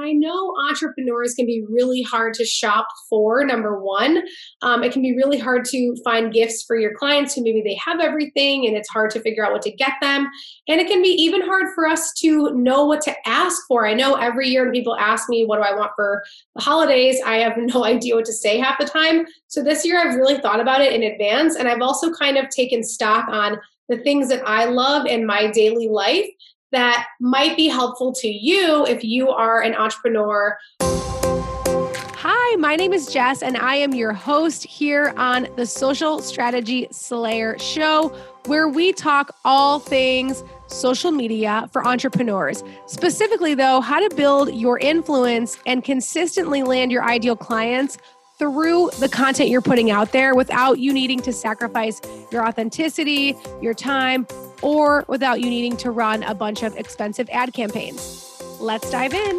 I know entrepreneurs can be really hard to shop for, number one. Um, it can be really hard to find gifts for your clients who maybe they have everything and it's hard to figure out what to get them. And it can be even hard for us to know what to ask for. I know every year when people ask me, what do I want for the holidays? I have no idea what to say half the time. So this year I've really thought about it in advance. And I've also kind of taken stock on the things that I love in my daily life that might be helpful to you if you are an entrepreneur. Hi, my name is Jess, and I am your host here on the Social Strategy Slayer Show, where we talk all things social media for entrepreneurs. Specifically, though, how to build your influence and consistently land your ideal clients through the content you're putting out there without you needing to sacrifice your authenticity, your time, or without you needing to run a bunch of expensive ad campaigns. Let's dive in.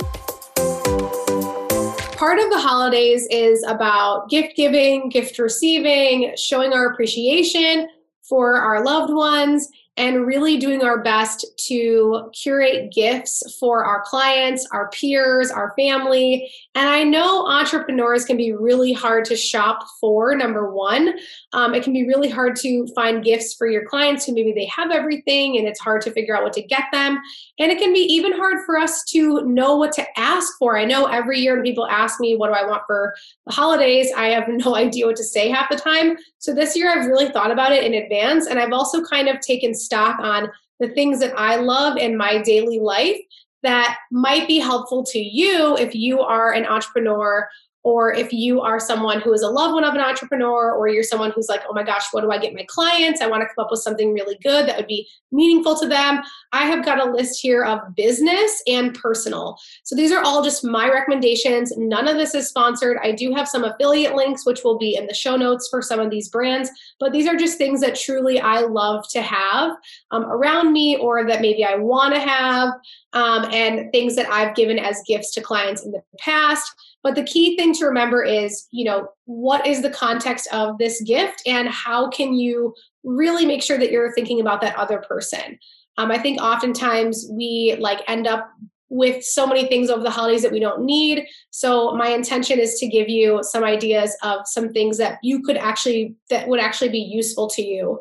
Part of the holidays is about gift giving, gift receiving, showing our appreciation for our loved ones, and really doing our best to curate gifts for our clients, our peers, our family. And I know entrepreneurs can be really hard to shop for, number one. Um, it can be really hard to find gifts for your clients who maybe they have everything and it's hard to figure out what to get them. And it can be even hard for us to know what to ask for. I know every year when people ask me, what do I want for the holidays? I have no idea what to say half the time. So this year I've really thought about it in advance and I've also kind of taken stock on the things that I love in my daily life that might be helpful to you if you are an entrepreneur or if you are someone who is a loved one of an entrepreneur or you're someone who's like oh my gosh what do i get my clients? I want to come up with something really good that would be meaningful to them. I have got a list here of business and personal. So these are all just my recommendations. None of this is sponsored. I do have some affiliate links which will be in the show notes for some of these brands but these are just things that truly i love to have um, around me or that maybe i want to have um, and things that i've given as gifts to clients in the past but the key thing to remember is, you know, what is the context of this gift and how can you really make sure that you're thinking about that other person? Um, I think oftentimes we like end up with so many things over the holidays that we don't need. So my intention is to give you some ideas of some things that you could actually that would actually be useful to you.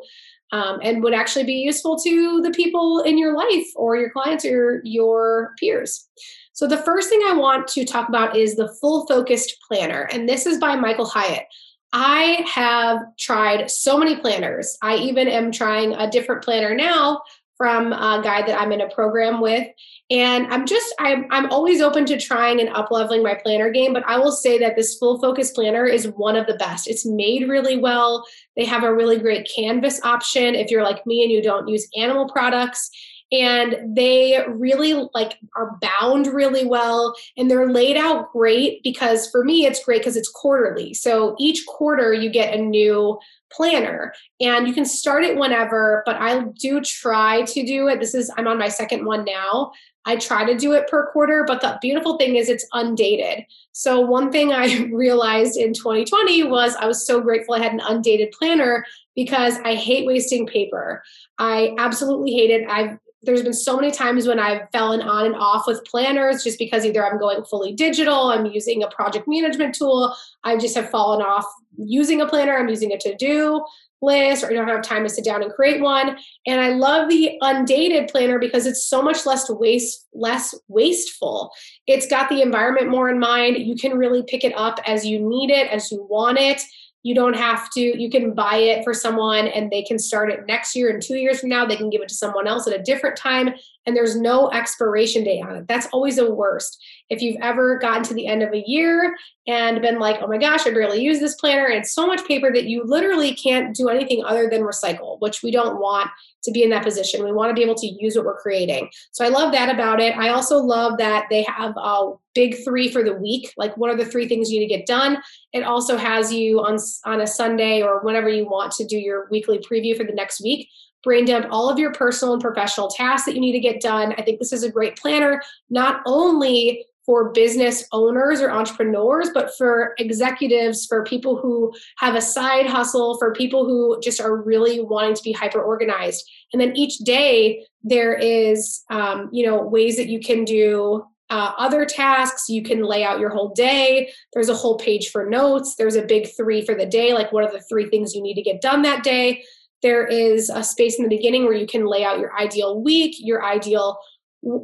Um, and would actually be useful to the people in your life or your clients or your peers. So, the first thing I want to talk about is the Full Focused Planner, and this is by Michael Hyatt. I have tried so many planners. I even am trying a different planner now from a guy that I'm in a program with. And I'm just, I'm, I'm always open to trying and up leveling my planner game, but I will say that this full focus planner is one of the best. It's made really well. They have a really great canvas option if you're like me and you don't use animal products and they really like are bound really well and they're laid out great because for me it's great because it's quarterly. So each quarter you get a new planner and you can start it whenever but i do try to do it. This is i'm on my second one now. I try to do it per quarter but the beautiful thing is it's undated. So one thing i realized in 2020 was i was so grateful i had an undated planner because i hate wasting paper. I absolutely hate it. I've there's been so many times when I've fallen on and off with planners just because either I'm going fully digital, I'm using a project management tool, I just have fallen off using a planner, I'm using a to do list, or I don't have time to sit down and create one. And I love the undated planner because it's so much less waste less wasteful. It's got the environment more in mind. You can really pick it up as you need it, as you want it you don't have to you can buy it for someone and they can start it next year and two years from now they can give it to someone else at a different time and there's no expiration date on it. That's always the worst if you've ever gotten to the end of a year and been like oh my gosh i barely use this planner and it's so much paper that you literally can't do anything other than recycle which we don't want to be in that position. We want to be able to use what we're creating. So i love that about it. I also love that they have a big three for the week like what are the three things you need to get done? It also has you on on a sunday or whenever you want to do your weekly preview for the next week. Brain dump all of your personal and professional tasks that you need to get done. I think this is a great planner not only for business owners or entrepreneurs, but for executives, for people who have a side hustle, for people who just are really wanting to be hyper organized. And then each day there is, um, you know, ways that you can do uh, other tasks. You can lay out your whole day. There's a whole page for notes. There's a big three for the day, like what are the three things you need to get done that day. There is a space in the beginning where you can lay out your ideal week, your ideal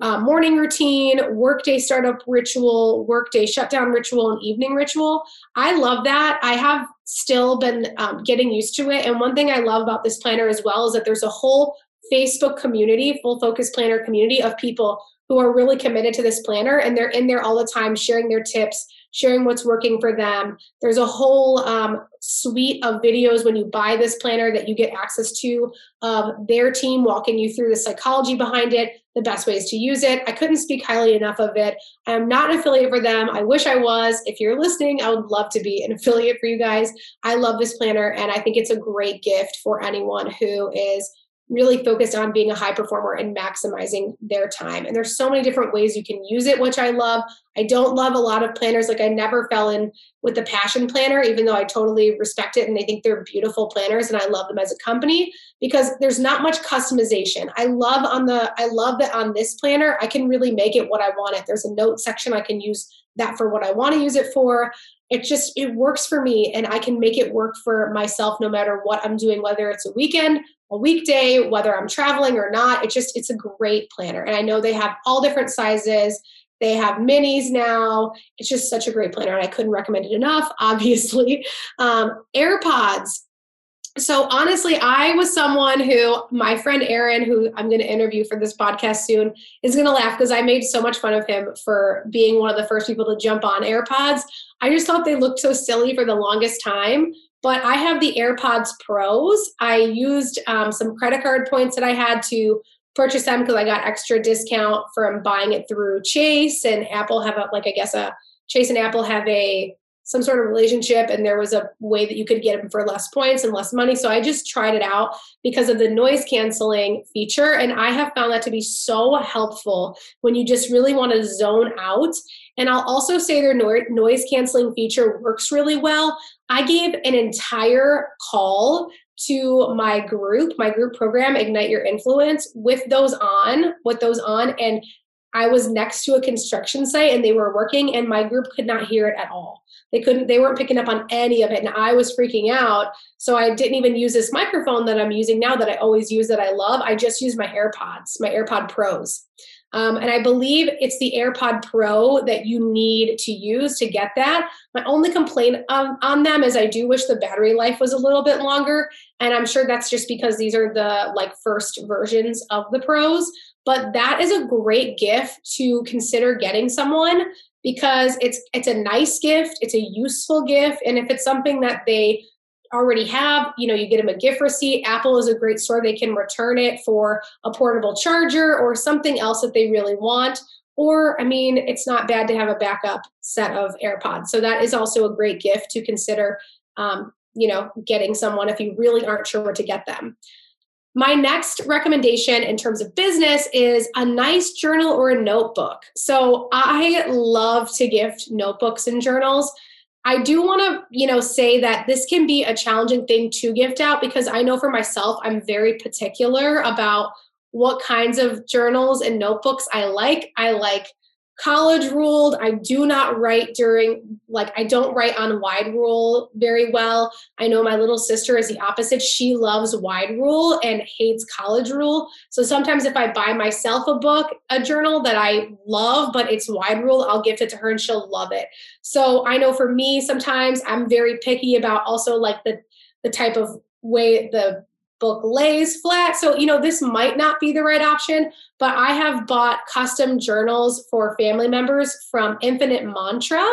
uh, morning routine, workday startup ritual, workday shutdown ritual, and evening ritual. I love that. I have still been um, getting used to it. And one thing I love about this planner as well is that there's a whole Facebook community, full focus planner community of people who are really committed to this planner and they're in there all the time sharing their tips, sharing what's working for them. There's a whole um, suite of videos when you buy this planner that you get access to of their team walking you through the psychology behind it, the best ways to use it. I couldn't speak highly enough of it. I'm not an affiliate for them. I wish I was. If you're listening, I would love to be an affiliate for you guys. I love this planner and I think it's a great gift for anyone who is really focused on being a high performer and maximizing their time. And there's so many different ways you can use it, which I love. I don't love a lot of planners. Like I never fell in with the passion planner, even though I totally respect it and I think they're beautiful planners and I love them as a company because there's not much customization. I love on the I love that on this planner, I can really make it what I want it. There's a note section I can use that for what I want to use it for. It just it works for me and I can make it work for myself no matter what I'm doing, whether it's a weekend, a weekday, whether I'm traveling or not. It just it's a great planner. And I know they have all different sizes. They have minis now. It's just such a great planner, and I couldn't recommend it enough. Obviously, um, AirPods. So honestly, I was someone who my friend Aaron, who I'm going to interview for this podcast soon, is going to laugh because I made so much fun of him for being one of the first people to jump on AirPods. I just thought they looked so silly for the longest time. But I have the AirPods Pros. I used um, some credit card points that I had to purchase them because I got extra discount from buying it through Chase and Apple have a like I guess a Chase and Apple have a some sort of relationship and there was a way that you could get them for less points and less money. So i just tried it out because of the noise canceling feature. And i have found that to be so helpful when you just really want to zone out. And i'll also say their noise canceling feature works really well. I gave an entire call to my group my group program ignite your influence with those on with those on and I was next to a construction site and they were working and my group could not hear it at all. They couldn't they weren't picking up on any of it and I was freaking out. So I didn't even use this microphone that I'm using now that I always use that I love. I just use my AirPods, my AirPod Pros. Um, and I believe it's the AirPod Pro that you need to use to get that. My only complaint um, on them is I do wish the battery life was a little bit longer. And I'm sure that's just because these are the like first versions of the Pros. But that is a great gift to consider getting someone because it's it's a nice gift, it's a useful gift, and if it's something that they already have, you know, you get them a gift receipt. Apple is a great store. They can return it for a portable charger or something else that they really want. Or, I mean, it's not bad to have a backup set of AirPods. So that is also a great gift to consider, um, you know, getting someone if you really aren't sure where to get them. My next recommendation in terms of business is a nice journal or a notebook. So I love to gift notebooks and journals. I do want to, you know, say that this can be a challenging thing to gift out because I know for myself I'm very particular about what kinds of journals and notebooks I like. I like college ruled. I do not write during like i don't write on wide rule very well. I know my little sister is the opposite. She loves wide rule and hates college rule. So sometimes if i buy myself a book a journal that i love but it's wide rule i'll gift it to her and she'll love it. So i know for me sometimes i'm very picky about also like the the type of way the book lays flat. So, you know, this might not be the right option, but I have bought custom journals for family members from Infinite Mantra,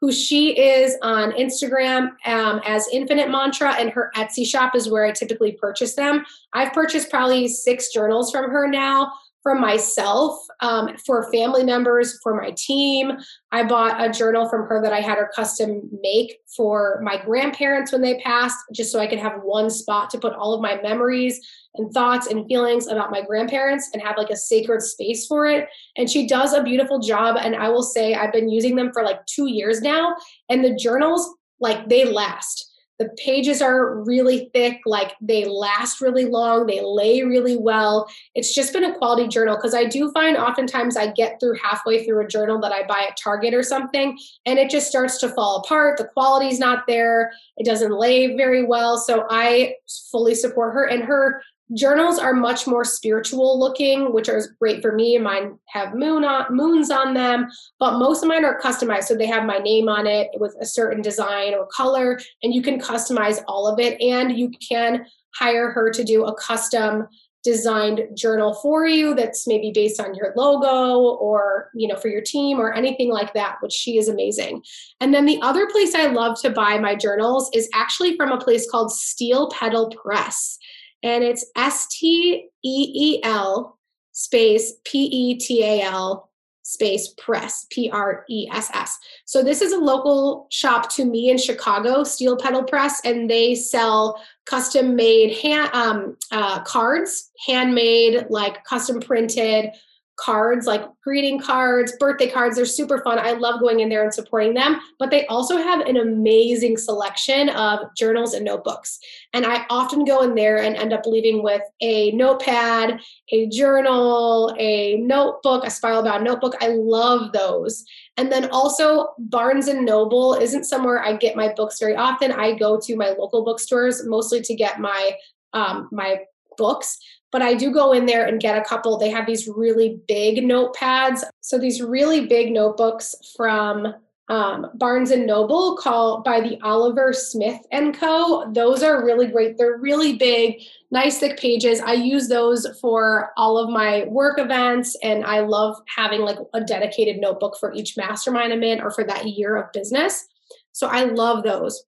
who she is on Instagram um, as Infinite Mantra, and her Etsy shop is where I typically purchase them. I've purchased probably six journals from her now for myself, um, for family members, for my team. I bought a journal from her that I had her custom make for my grandparents when they passed, just so I could have one spot to put all of my memories and thoughts and feelings about my grandparents and have like a sacred space for it. And she does a beautiful job. And I will say, I've been using them for like two years now, and the journals, like, they last The pages are really thick, like they last really long, they lay really well. It's just been a quality journal because I do find oftentimes I get through halfway through a journal that I buy at Target or something and it just starts to fall apart. The quality's not there, it doesn't lay very well. So I fully support her and her journals are much more spiritual looking which is great for me. Mine have moon on moons on them but most of mine are customized. So they have my name on it with a certain design or color and you can customize all of it and you can hire her to do a custom designed journal for you that's maybe based on your logo or you know for your team or anything like that which she is amazing. And then the other place i love to buy my journals is actually from a place called steel petal press and it's S T E E L space P E T A L space press P R E S S. So this is a local shop to me in Chicago, Steel Petal Press, and they sell custom made hand um, uh, cards, handmade, like custom printed cards like greeting cards, birthday cards. They're super fun. I love going in there and supporting them. But they also have an amazing selection of journals and notebooks. And I often go in there and end up leaving with a notepad, a journal, a notebook, a spiral bound notebook. I love those. And then also Barnes and Noble isn't somewhere I get my books very often. I go to my local bookstores mostly to get my um, my books but I do go in there and get a couple. They have these really big notepads. So these really big notebooks from um, Barnes and Noble called by the Oliver Smith and Co. Those are really great. They're really big, nice thick pages. I use those for all of my work events, and I love having like a dedicated notebook for each mastermind I'm in or for that year of business. So I love those.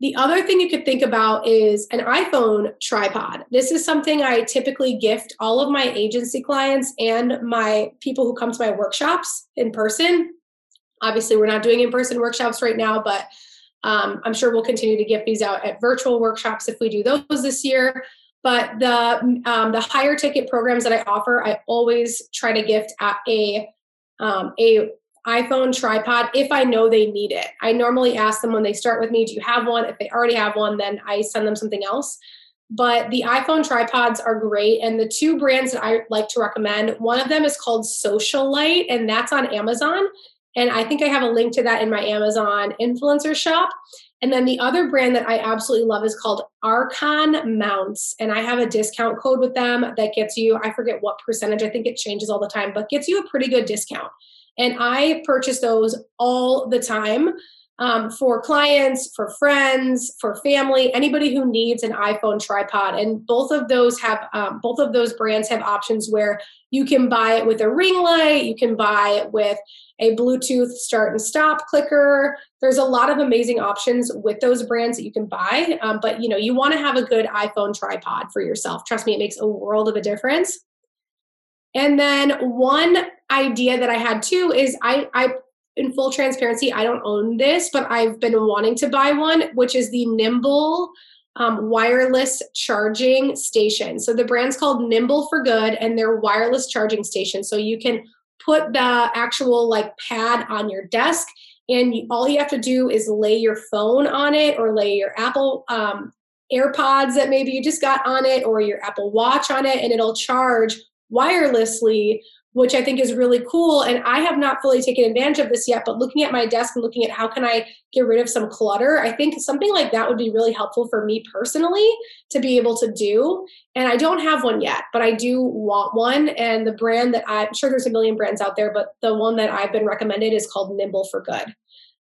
The other thing you could think about is an iPhone tripod. This is something I typically gift all of my agency clients and my people who come to my workshops in person. Obviously, we're not doing in person workshops right now, but um, I'm sure we'll continue to gift these out at virtual workshops if we do those this year. But the um, the higher ticket programs that I offer, I always try to gift at a um, a iPhone tripod if I know they need it. I normally ask them when they start with me, do you have one? If they already have one, then I send them something else. But the iPhone tripods are great. And the two brands that I like to recommend, one of them is called Socialite, and that's on Amazon. And I think I have a link to that in my Amazon influencer shop. And then the other brand that I absolutely love is called Arkon Mounts. And I have a discount code with them that gets you, I forget what percentage, I think it changes all the time, but gets you a pretty good discount. And I purchase those all the time um, for clients, for friends, for family, anybody who needs an iPhone tripod. And both of those have um, both of those brands have options where you can buy it with a ring light, you can buy it with a Bluetooth start and stop clicker. There's a lot of amazing options with those brands that you can buy. Um, but you know, you want to have a good iPhone tripod for yourself. Trust me, it makes a world of a difference. And then one idea that I had too is I, I in full transparency, I don't own this, but I've been wanting to buy one, which is the Nimble um, wireless charging station. So the brand's called Nimble for Good, and they're wireless charging station. So you can put the actual like pad on your desk, and you, all you have to do is lay your phone on it or lay your Apple um, AirPods that maybe you just got on it or your Apple Watch on it, and it'll charge wirelessly, which I think is really cool. And I have not fully taken advantage of this yet, but looking at my desk and looking at how can I get rid of some clutter, I think something like that would be really helpful for me personally to be able to do. And I don't have one yet, but I do want one. And the brand that I'm sure there's a million brands out there, but the one that I've been recommended is called Nimble for Good.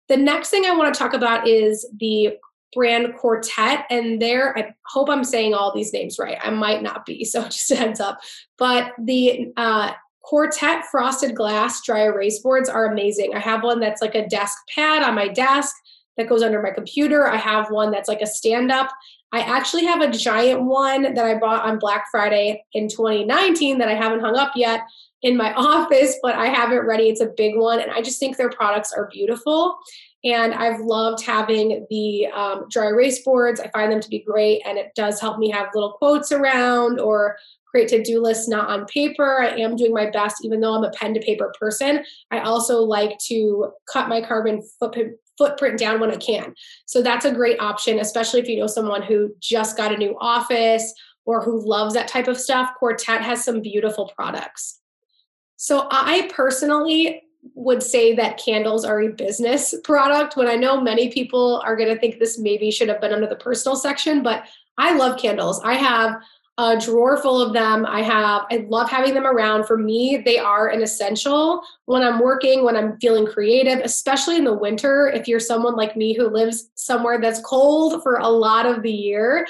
The next thing I want to talk about is the brand Quartet, and there, I hope I'm saying all these names right. I might not be, so just heads up. But the uh, Quartet frosted glass dry erase boards are amazing. I have one that's like a desk pad on my desk that goes under my computer. I have one that's like a stand up. I actually have a giant one that I bought on Black Friday in 2019 that I haven't hung up yet in my office, but I have it ready. It's a big one, and I just think their products are beautiful. And I've loved having the um, dry erase boards. I find them to be great, and it does help me have little quotes around or create to-do lists not on paper. I am doing my best, even though I'm a pen to paper person. I also like to cut my carbon footprint footprint down when I can. So that's a great option, especially if you know someone who just got a new office or who loves that type of stuff. Quartet has some beautiful products. So I personally would say that candles are a business product when I know many people are going to think this maybe should have been under the personal section, but I love candles. I have a drawer full of them. I have, I love having them around. For me, they are an essential when I'm working, when I'm feeling creative, especially in the winter. If you're someone like me who lives somewhere that's cold for a lot of the year,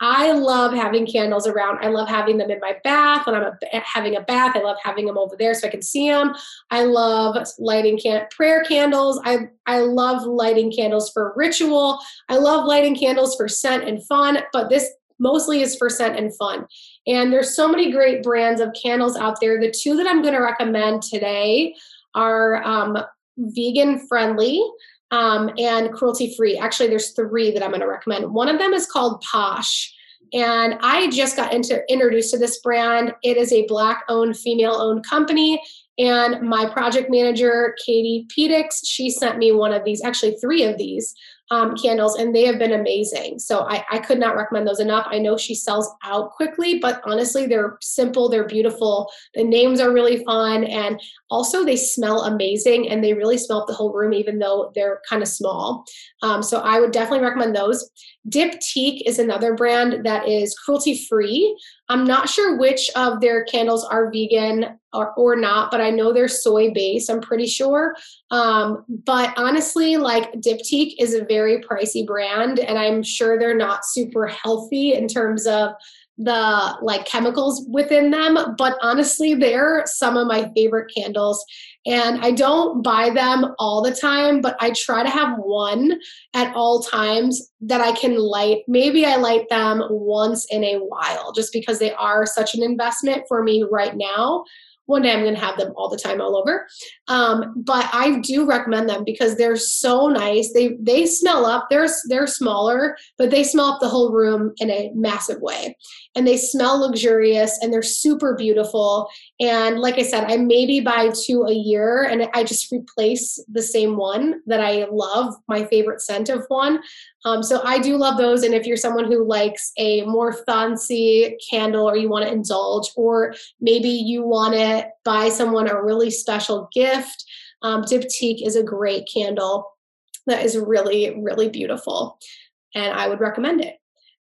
I love having candles around. I love having them in my bath when I'm a, eh, having a bath. I love having them over there so I can see them. I love lighting can- prayer candles. I I love lighting candles for ritual. I love lighting candles for scent and fun. But this mostly is for scent and fun. And there's so many great brands of candles out there. The two that I'm going to recommend today are um, vegan friendly um, and cruelty free. Actually, there's three that I'm going to recommend. One of them is called Posh. And I just got into, introduced to this brand. It is a black owned, female owned company. And my project manager, Katie Pedix, she sent me one of these, actually, three of these um, candles, and they have been amazing. So I, I could not recommend those enough. I know she sells out quickly, but honestly, they're simple, they're beautiful. The names are really fun, and also they smell amazing, and they really smell up the whole room, even though they're kind of small. Um, so I would definitely recommend those. Diptyque is another brand that is cruelty free. I'm not sure which of their candles are vegan or, or not, but I know they're soy based, I'm pretty sure. Um, but honestly, like Diptyque is a very pricey brand, and I'm sure they're not super healthy in terms of the like chemicals within them but honestly they're some of my favorite candles and I don't buy them all the time, but I try to have one at all times that I can light. Maybe I light them once in a while just because they are such an investment for me right now one day I'm going to have them all the time, all over. Um, but I do recommend them because they're so nice. They they smell up. They're they're smaller, but they smell up the whole room in a massive way, and they smell luxurious and they're super beautiful. And like I said, I maybe buy two a year, and I just replace the same one that I love, my favorite scent of one. Um, so I do love those. And if you're someone who likes a more fancy candle or you want to indulge, or maybe you want to buy someone a really special gift, um, Diptyque is a great candle that is really, really beautiful. And I would recommend it.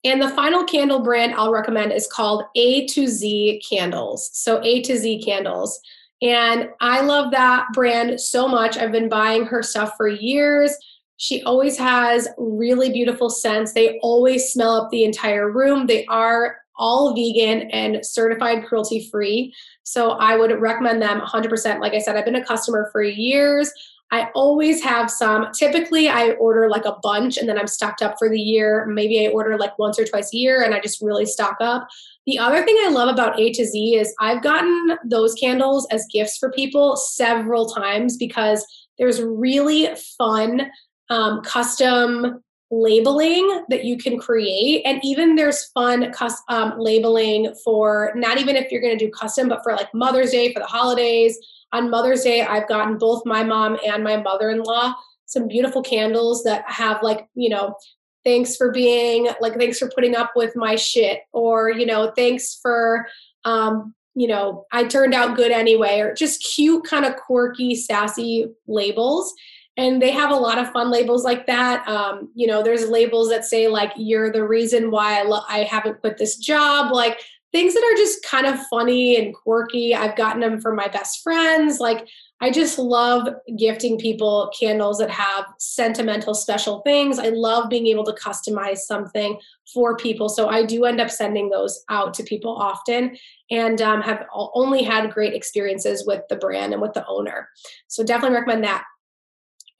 And the final candle brand I'll recommend is called A to Z Candles. So A to Z Candles. And I love that brand so much. I've been buying her stuff for years. She always has really beautiful scents. They always smell up the entire room. They are all vegan and certified cruelty free. So I would recommend them 100%. Like I said, I've been a customer for years. I always have some. Typically, I order like a bunch and then I'm stocked up for the year. Maybe I order like once or twice a year and I just really stock up. The other thing I love about A to Z is I've gotten those candles as gifts for people several times because there's really fun um, custom labeling that you can create. And even there's fun custom um, labeling for not even if you're going to do custom but for like mother's day for the holidays. On mother's day i've gotten both my mom and my mother-in-law some beautiful candles that have like you know thanks for being like thanks for putting up with my shit or you know thanks for um you know i turned out good anyway or just cute kind of quirky sassy labels and they have a lot of fun labels like that. Um, you know there's labels that say like you're the reason why I, lo- I haven't quit this job. Like things that are just kind of funny and quirky i've gotten them for my best friends. Like i just love gifting people candles that have sentimental special things. I love being able to customize something for people. So i do end up sending those out to people often and um, have only had great experiences with the brand and with the owner. So definitely recommend that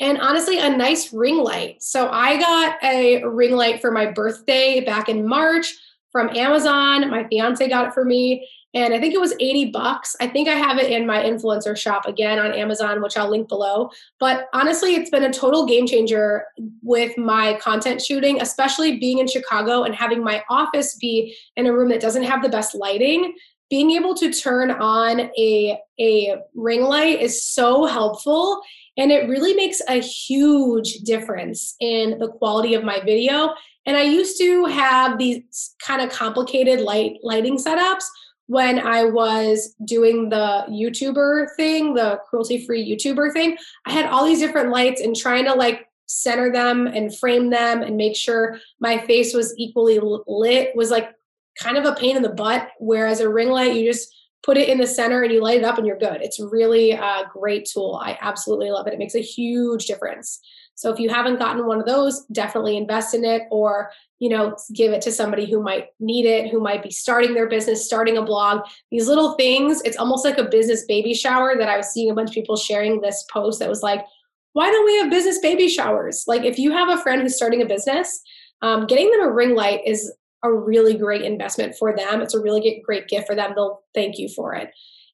and honestly, a nice ring light. So I got a ring light for my birthday back in March from Amazon. My fiance got it for me, and I think it was 80 bucks. I think I have it in my influencer shop again on Amazon, which I'll link below. But honestly, it's been a total game changer with my content shooting, especially being in Chicago and having my office be in a room that doesn't have the best lighting being able to turn on a a ring light is so helpful And it really makes a huge difference in the quality of my video. And I used to have these kind of complicated light lighting setups when I was doing the YouTuber thing, the cruelty free YouTuber thing. I had all these different lights and trying to like center them and frame them and make sure my face was equally lit was like kind of a pain in the butt. Whereas a ring light, you just put it in the center and you light it up and you're good. It's really a great tool. I absolutely love it. It makes a huge difference. So if you haven't gotten one of those, definitely invest in it or, you know, give it to somebody who might need it, who might be starting their business, starting a blog. These little things, it's almost like a business baby shower that I was seeing a bunch of people sharing this post that was like, why don't we have business baby showers? Like if you have a friend who's starting a business, um, getting them a ring light is a really great investment for them. It's a really great gift for them. They'll thank you for it.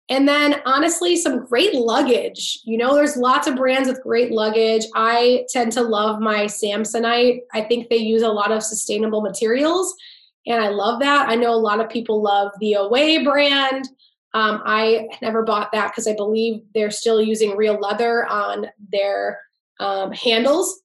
And then honestly, some great luggage. You know, there's lots of brands with great luggage. I tend to love my Samsonite. I think they use a lot of sustainable materials, and I love that. I know a lot of people love the Away brand. Um, I never bought that because I believe they're still using real leather on their um, handles,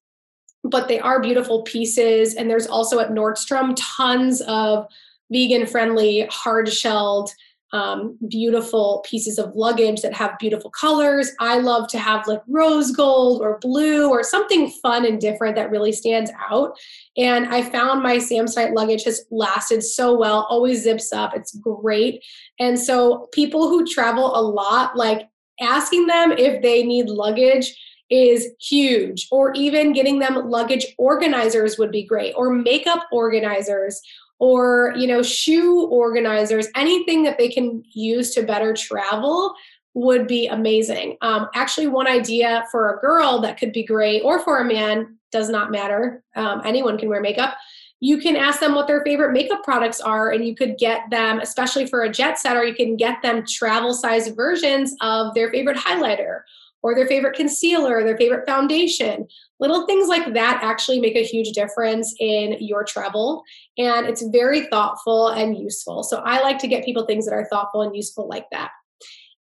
but they are beautiful pieces. And there's also at Nordstrom tons of vegan friendly, hard shelled, um, beautiful pieces of luggage that have beautiful colors. I love to have like rose gold or blue or something fun and different that really stands out. And I found my Samsonite luggage has lasted so well, always zips up. It's great. And so people who travel a lot, like asking them if they need luggage is huge or even getting them luggage organizers would be great or makeup organizers or you know shoe organizers anything that they can use to better travel would be amazing. Um, actually one idea for a girl that could be great or for a man does not matter um, anyone can wear makeup. You can ask them what their favorite makeup products are and you could get them especially for a jet setter you can get them travel size versions of their favorite highlighter or their favorite concealer, their favorite foundation. Little things like that actually make a huge difference in your travel. And it's very thoughtful and useful. So I like to get people things that are thoughtful and useful like that.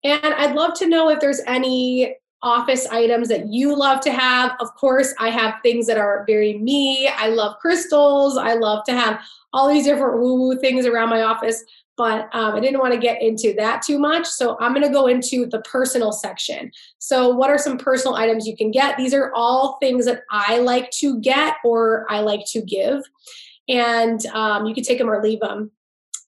And I'd love to know if there's any office items that you love to have. Of course, I have things that are very me. I love crystals. I love to have all these different woo woo things around my office but um, I didn't want to get into that too much. So I'm going to go into the personal section. So, what are some personal items you can get? These are all things that I like to get or I like to give. And um, you can take them or leave them.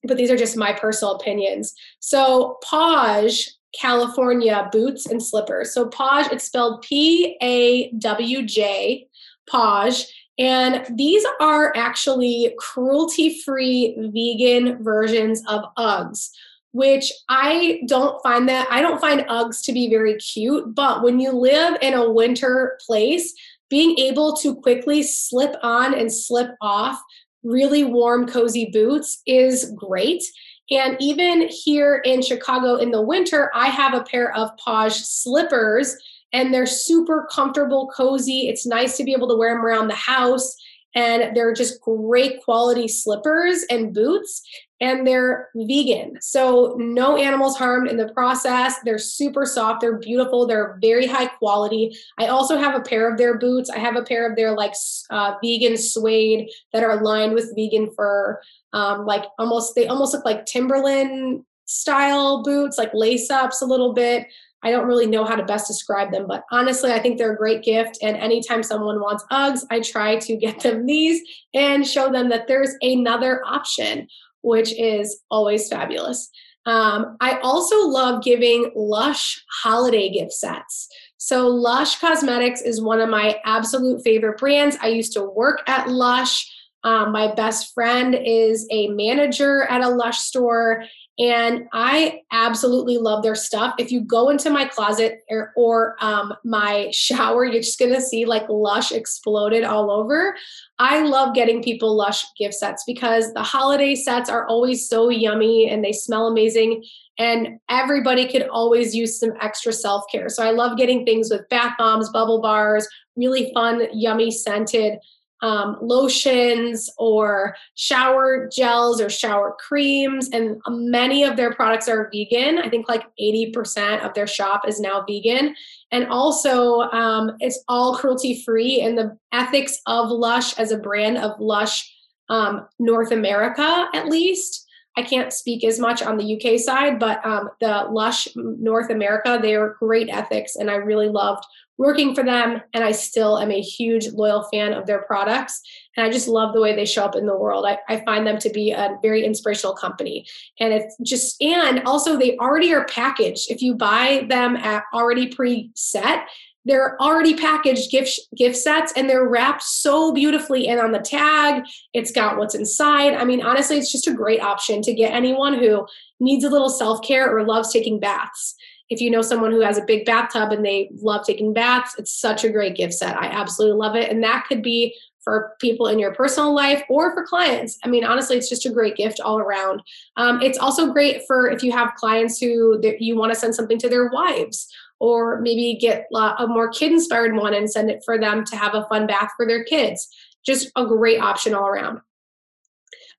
But these are just my personal opinions. So, Pawj California boots and slippers. So, Pawj, it's spelled P A W J, Pawj and these are actually cruelty free vegan versions of Uggs, which I don't find that, I don't find Uggs to be very cute. But when you live in a winter place, being able to quickly slip on and slip off really warm, cozy boots is great. And even here in Chicago in the winter, I have a pair of Pawj slippers and they're super comfortable, cozy. It's nice to be able to wear them around the house. And they're just great quality slippers and boots, and they're vegan. So, no animals harmed in the process. They're super soft, they're beautiful, they're very high quality. I also have a pair of their boots. I have a pair of their like uh, vegan suede that are lined with vegan fur. Um, like almost, they almost look like Timberland style boots, like lace ups a little bit. I don't really know how to best describe them, but honestly, I think they're a great gift. And anytime someone wants Uggs, I try to get them these and show them that there's another option, which is always fabulous. Um, I also love giving Lush holiday gift sets. So, Lush Cosmetics is one of my absolute favorite brands. I used to work at Lush. Um, my best friend is a manager at a Lush store, and I absolutely love their stuff. If you go into my closet or, or um, my shower, you're just gonna see like Lush exploded all over. I love getting people Lush gift sets because the holiday sets are always so yummy and they smell amazing. And everybody could always use some extra self care. So I love getting things with bath bombs, bubble bars, really fun, yummy scented um, lotions or shower gels or shower creams, and many of their products are vegan. I think like 80% of their shop is now vegan. And also, um, it's all cruelty free, and the ethics of Lush as a brand of Lush um, North America, at least. I can't speak as much on the UK side, but um, the Lush North America, they are great ethics, and I really loved working for them and i still am a huge loyal fan of their products and i just love the way they show up in the world. I, I find them to be a very inspirational company and it's just and also they already are packaged. If you buy them at already pre-set they're already packaged gift gift sets and they're wrapped so beautifully and on the tag it's got what's inside i mean honestly it's just a great option to get anyone who needs a little self-care or loves taking baths if you know someone who has a big bathtub and they love taking baths, it's such a great gift set. I absolutely love it. And that could be for people in your personal life or for clients. I mean, honestly, it's just a great gift all around. Um, it's also great for if you have clients who you want to send something to their wives or maybe get a more kid inspired one and send it for them to have a fun bath for their kids. Just a great option all around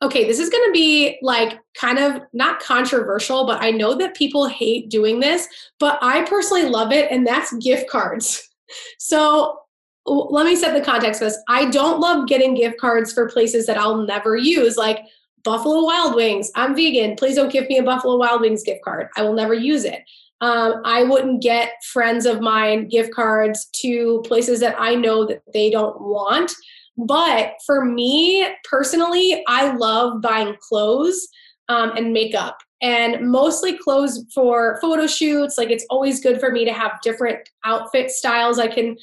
okay, this is going to be like kind of not controversial, but I know that people hate doing this, but I personally love it, and that's gift cards. So let me set the context for this. I don't love getting gift cards for places that I'll never use, like Buffalo Wild Wings. I'm vegan. Please don't give me a Buffalo Wild Wings gift card. I will never use it. Um, I wouldn't get friends of mine gift cards to places that I know that they don't want. But for me personally, I love buying clothes um, and makeup and mostly clothes for photo shoots. Like it's always good for me to have different outfit styles I can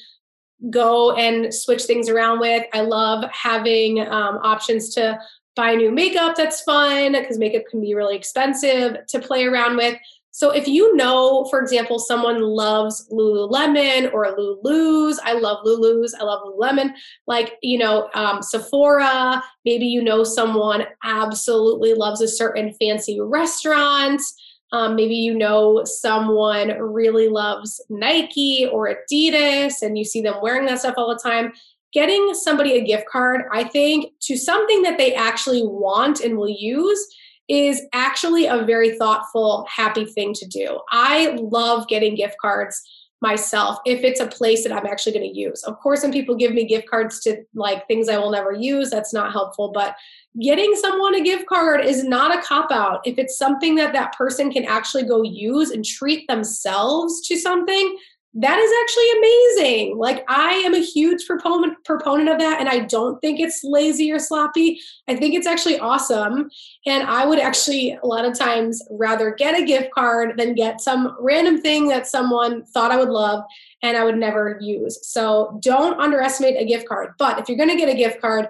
go and switch things around with. I love having um, options to buy new makeup that's fun because makeup can be really expensive to play around with. So if you know, for example, someone loves Lululemon or Lulu's, I love Lulu's, I love Lululemon, like, you know, um, Sephora, maybe you know someone absolutely loves a certain fancy restaurant. Um, maybe you know someone really loves Nike or Adidas and you see them wearing that stuff all the time. Getting somebody a gift card, I think, to something that they actually want and will use is actually a very thoughtful, happy thing to do. I love getting gift cards myself if it's a place that I'm actually going to use. Of course, when people give me gift cards to like things I will never use, that's not helpful. But getting someone a gift card is not a cop out. If it's something that that person can actually go use and treat themselves to something, that is actually amazing. Like I am a huge proponent proponent of that and I don't think it's lazy or sloppy. I think it's actually awesome and I would actually a lot of times rather get a gift card than get some random thing that someone thought I would love and I would never use. So don't underestimate a gift card. But if you're going to get a gift card,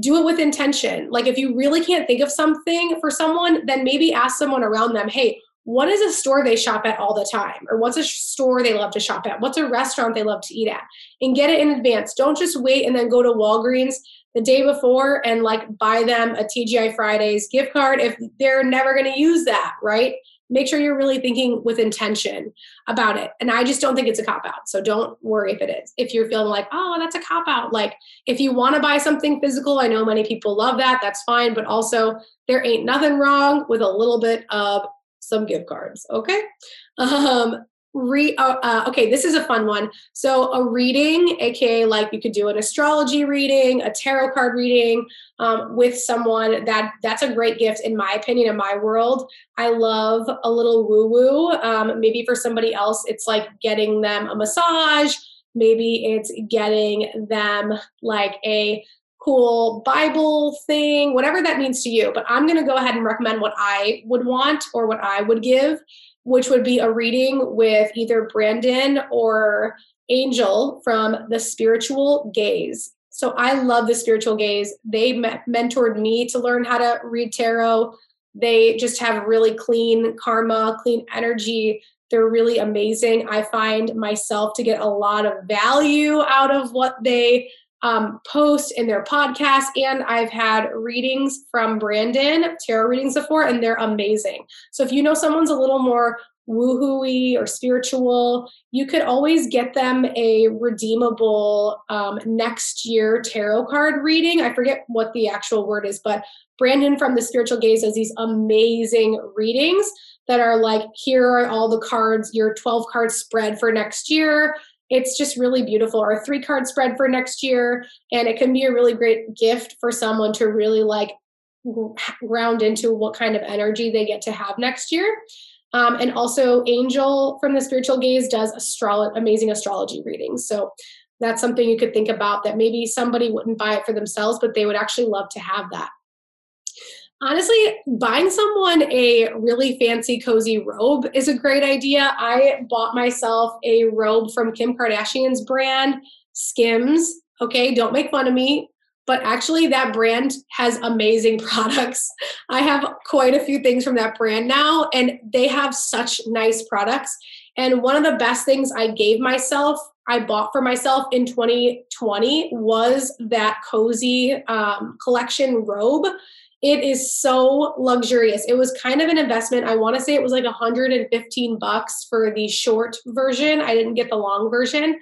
do it with intention. Like if you really can't think of something for someone, then maybe ask someone around them, "Hey, what is a store they shop at all the time? Or what's a store they love to shop at? What's a restaurant they love to eat at? And get it in advance. Don't just wait and then go to walgreens the day before and like buy them a tgi fridays gift card if they're never going to use that right? Make sure you're really thinking with intention about it. And i just don't think it's a cop out so don't worry if it is. If you're feeling like oh that's a cop out like if you want to buy something physical i know many people love that that's fine but also there ain't nothing wrong with a little bit of some gift cards. Okay. Um, re uh, uh, okay this is a fun one so a reading aka like you could do an astrology reading a tarot card reading um, with someone that that's a great gift in my opinion in my world i love a little woo woo um, maybe for somebody else it's like getting them a massage maybe it's getting them like a cool Bible thing, whatever that means to you. But I'm going to go ahead and recommend what I would want or what I would give, which would be a reading with either Brandon or Angel from The Spiritual Gaze. So I love The Spiritual Gaze. They me- mentored me to learn how to read tarot. They just have really clean karma, clean energy. They're really amazing. I find myself to get a lot of value out of what they um, post in their podcast. And I've had readings from Brandon, tarot readings before, and they're amazing. So if you know someone's a little more woohooey or spiritual, you could always get them a redeemable um, next year tarot card reading. I forget what the actual word is, but Brandon from the Spiritual Gaze does these amazing readings that are like, here are all the cards, your 12 card spread for next year. It's just really beautiful, Our three card spread for next year. And it can be a really great gift for someone to really like ground into what kind of energy they get to have next year. Um, and also, Angel from the Spiritual Gaze does astro- amazing astrology readings. So that's something you could think about that maybe somebody wouldn't buy it for themselves, but they would actually love to have that. Honestly, buying someone a really fancy, cozy robe is a great idea. I bought myself a robe from Kim Kardashian's brand, Skims. Okay, don't make fun of me but actually that brand has amazing products. I have quite a few things from that brand now and they have such nice products. And one of the best things I gave myself, I bought for myself in 2020 was that cozy um, collection robe. It is so luxurious. It was kind of an investment. I want to say it was like 115 bucks for the short version. I didn't get the long version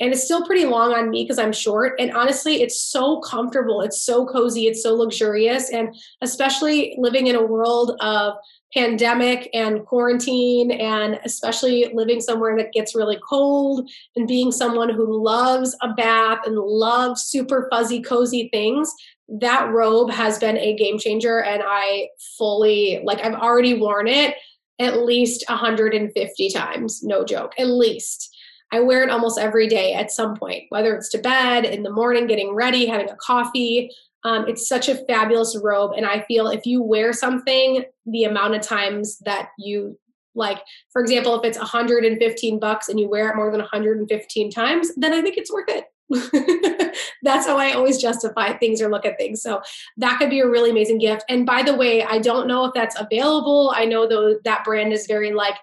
and it's still pretty long on me because I'm short. And honestly, it's so comfortable. It's so cozy. It's so luxurious. And especially living in a world of pandemic and quarantine, and especially living somewhere that gets really cold, and being someone who loves a bath and loves super fuzzy, cozy things. That robe has been a game changer, and I fully like I've already worn it at least 150 times, no joke, at least I wear it almost every day at some point, whether it's to bed, in the morning, getting ready, having a coffee. Um, it's such a fabulous robe. And I feel if you wear something the amount of times that you like, for example, if it's 115 bucks and you wear it more than 115 times, then I think it's worth it. That's how I always justify things or look at things. So that could be a really amazing gift. And by the way, I don't know if that's available. I know though that brand is very like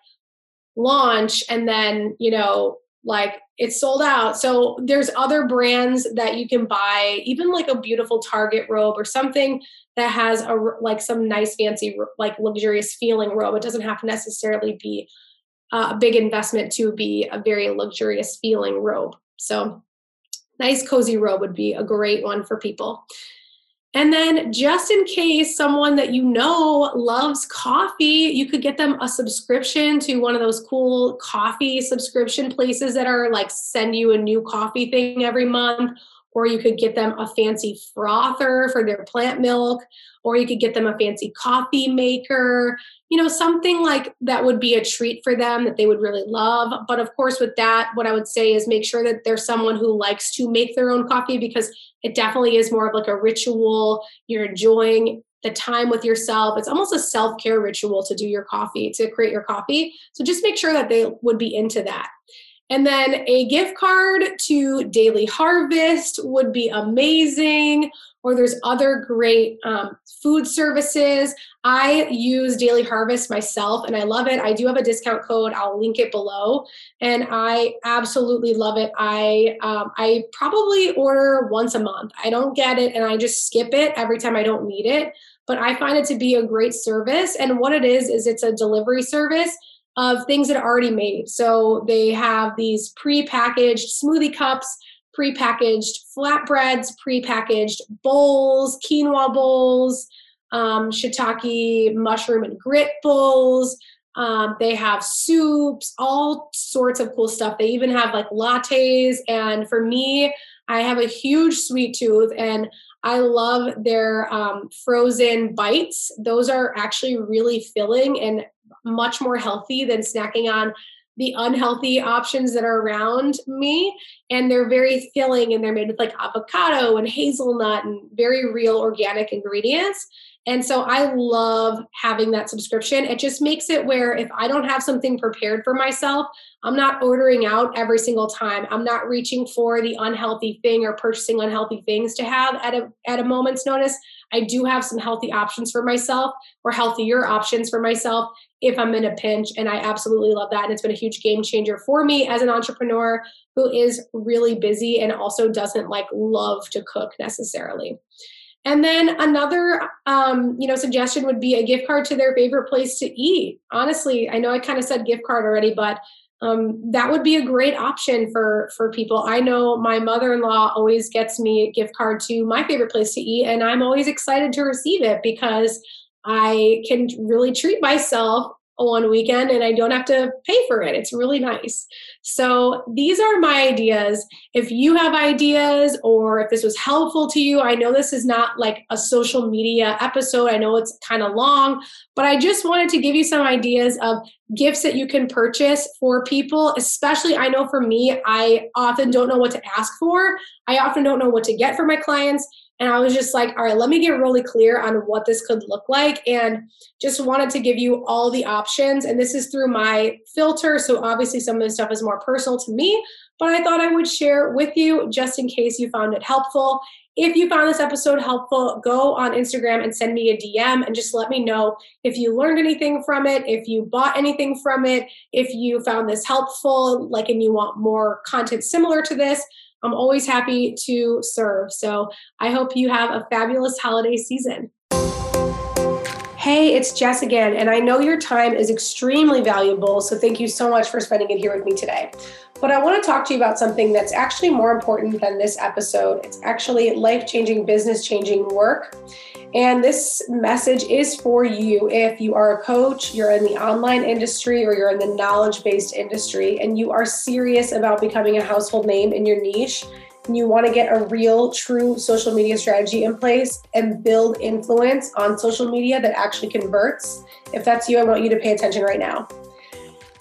launch and then, you know, like it's sold out so there's other brands that you can buy even like a beautiful target robe or something that has a like some nice fancy like luxurious feeling robe it doesn't have to necessarily be uh, a big investment to be a very luxurious feeling robe so nice cozy robe would be a great one for people and then, just in case someone that you know loves coffee, you could get them a subscription to one of those cool coffee subscription places that are like send you a new coffee thing every month. Or you could get them a fancy frother for their plant milk, or you could get them a fancy coffee maker, you know, something like that would be a treat for them that they would really love. But of course, with that, what I would say is make sure that there's someone who likes to make their own coffee because it definitely is more of like a ritual. You're enjoying the time with yourself. It's almost a self care ritual to do your coffee, to create your coffee. So just make sure that they would be into that. And then a gift card to Daily Harvest would be amazing. Or there's other great um, food services. I use Daily Harvest myself and I love it. I do have a discount code. I'll link it below, and I absolutely love it. I um, I probably order once a month. I don't get it, and I just skip it every time I don't need it. But I find it to be a great service. And what it is is it's a delivery service of things that are already made. So they have these pre-packaged smoothie cups pre-packaged flatbreads, pre-packaged bowls, quinoa bowls, um, shiitake mushroom and grit bowls. Um, they have soups, all sorts of cool stuff. They even have like lattes. And for me, I have a huge sweet tooth and I love their um, frozen bites. Those are actually really filling and much more healthy than snacking on the unhealthy options that are around me and they're very filling and they're made with like avocado and hazelnut and very real organic ingredients and so I love having that subscription. It just makes it where if I don't have something prepared for myself, I'm not ordering out every single time. I'm not reaching for the unhealthy thing or purchasing unhealthy things to have at a at a moment's notice. I do have some healthy options for myself or healthier options for myself if I'm in a pinch. And I absolutely love that. And it's been a huge game changer for me as an entrepreneur who is really busy and also doesn't like love to cook necessarily. And then another, um, you know, suggestion would be a gift card to their favorite place to eat. Honestly, I know I kind of said gift card already, but um, that would be a great option for for people. I know my mother-in-law always gets me a gift card to my favorite place to eat, and I'm always excited to receive it because I can really treat myself one weekend and I don't have to pay for it. It's really nice. So, these are my ideas. If you have ideas or if this was helpful to you, I know this is not like a social media episode. I know it's kind of long, but I just wanted to give you some ideas of gifts that you can purchase for people. Especially, I know for me, I often don't know what to ask for. I often don't know what to get for my clients. And I was just like, all right, let me get really clear on what this could look like. And just wanted to give you all the options. And this is through my filter. So obviously, some of this stuff is more personal to me, but I thought I would share with you just in case you found it helpful. If you found this episode helpful, go on Instagram and send me a DM and just let me know if you learned anything from it, if you bought anything from it, if you found this helpful, like, and you want more content similar to this. I'm always happy to serve. So I hope you have a fabulous holiday season. Hey, it's Jess again, and I know your time is extremely valuable, so thank you so much for spending it here with me today. But I want to talk to you about something that's actually more important than this episode. It's actually life changing, business changing work. And this message is for you if you are a coach, you're in the online industry, or you're in the knowledge based industry, and you are serious about becoming a household name in your niche. And you want to get a real, true social media strategy in place and build influence on social media that actually converts. If that's you, I want you to pay attention right now.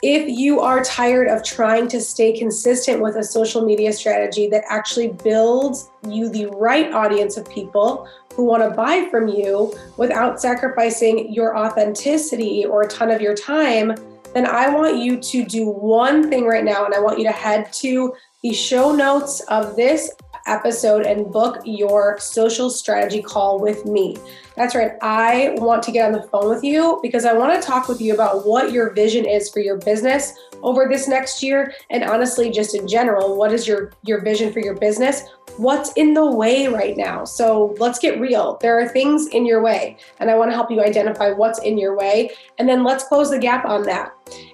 If you are tired of trying to stay consistent with a social media strategy that actually builds you the right audience of people who want to buy from you without sacrificing your authenticity or a ton of your time, then I want you to do one thing right now. And I want you to head to the show notes of this episode and book your social strategy call with me. That's right. I want to get on the phone with you because I want to talk with you about what your vision is for your business over this next year and honestly just in general, what is your your vision for your business? What's in the way right now? So, let's get real. There are things in your way, and I want to help you identify what's in your way and then let's close the gap on that.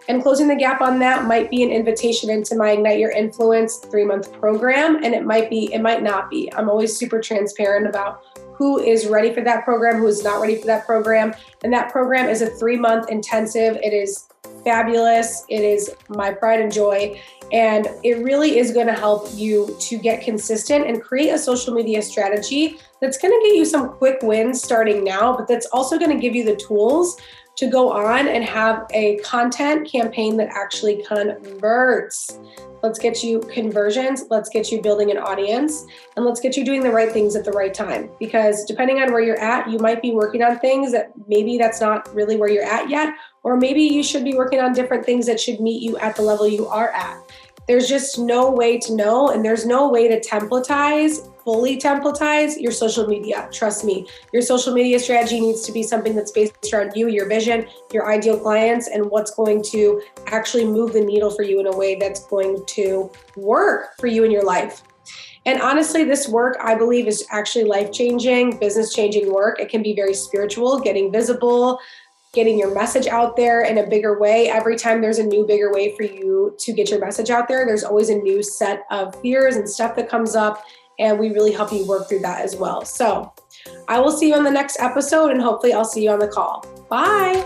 And closing the gap on that might be an invitation into my Ignite Your Influence 3-month program and it might be it might not be. I'm always super transparent about who is ready for that program, who is not ready for that program. And that program is a three month intensive. It is fabulous. It is my pride and joy. And it really is going to help you to get consistent and create a social media strategy that's going to get you some quick wins starting now, but that's also going to give you the tools to go on and have a content campaign that actually converts. Let's get you conversions. Let's get you building an audience and let's get you doing the right things at the right time. Because depending on where you're at, you might be working on things that maybe that's not really where you're at yet, or maybe you should be working on different things that should meet you at the level you are at. There's just no way to know, and there's no way to templatize fully templatize your social media. Trust me, your social media strategy needs to be something that's based around you, your vision, your ideal clients, and what's going to actually move the needle for you in a way that's going to work for you in your life. And honestly, this work I believe is actually life changing, business changing work. It can be very spiritual, getting visible, getting your message out there in a bigger way. Every time there's a new, bigger way for you to get your message out there, there's always a new set of fears and stuff that comes up and we really help you work through that as well. So I will see you on the next episode and hopefully I'll see you on the call. Bye.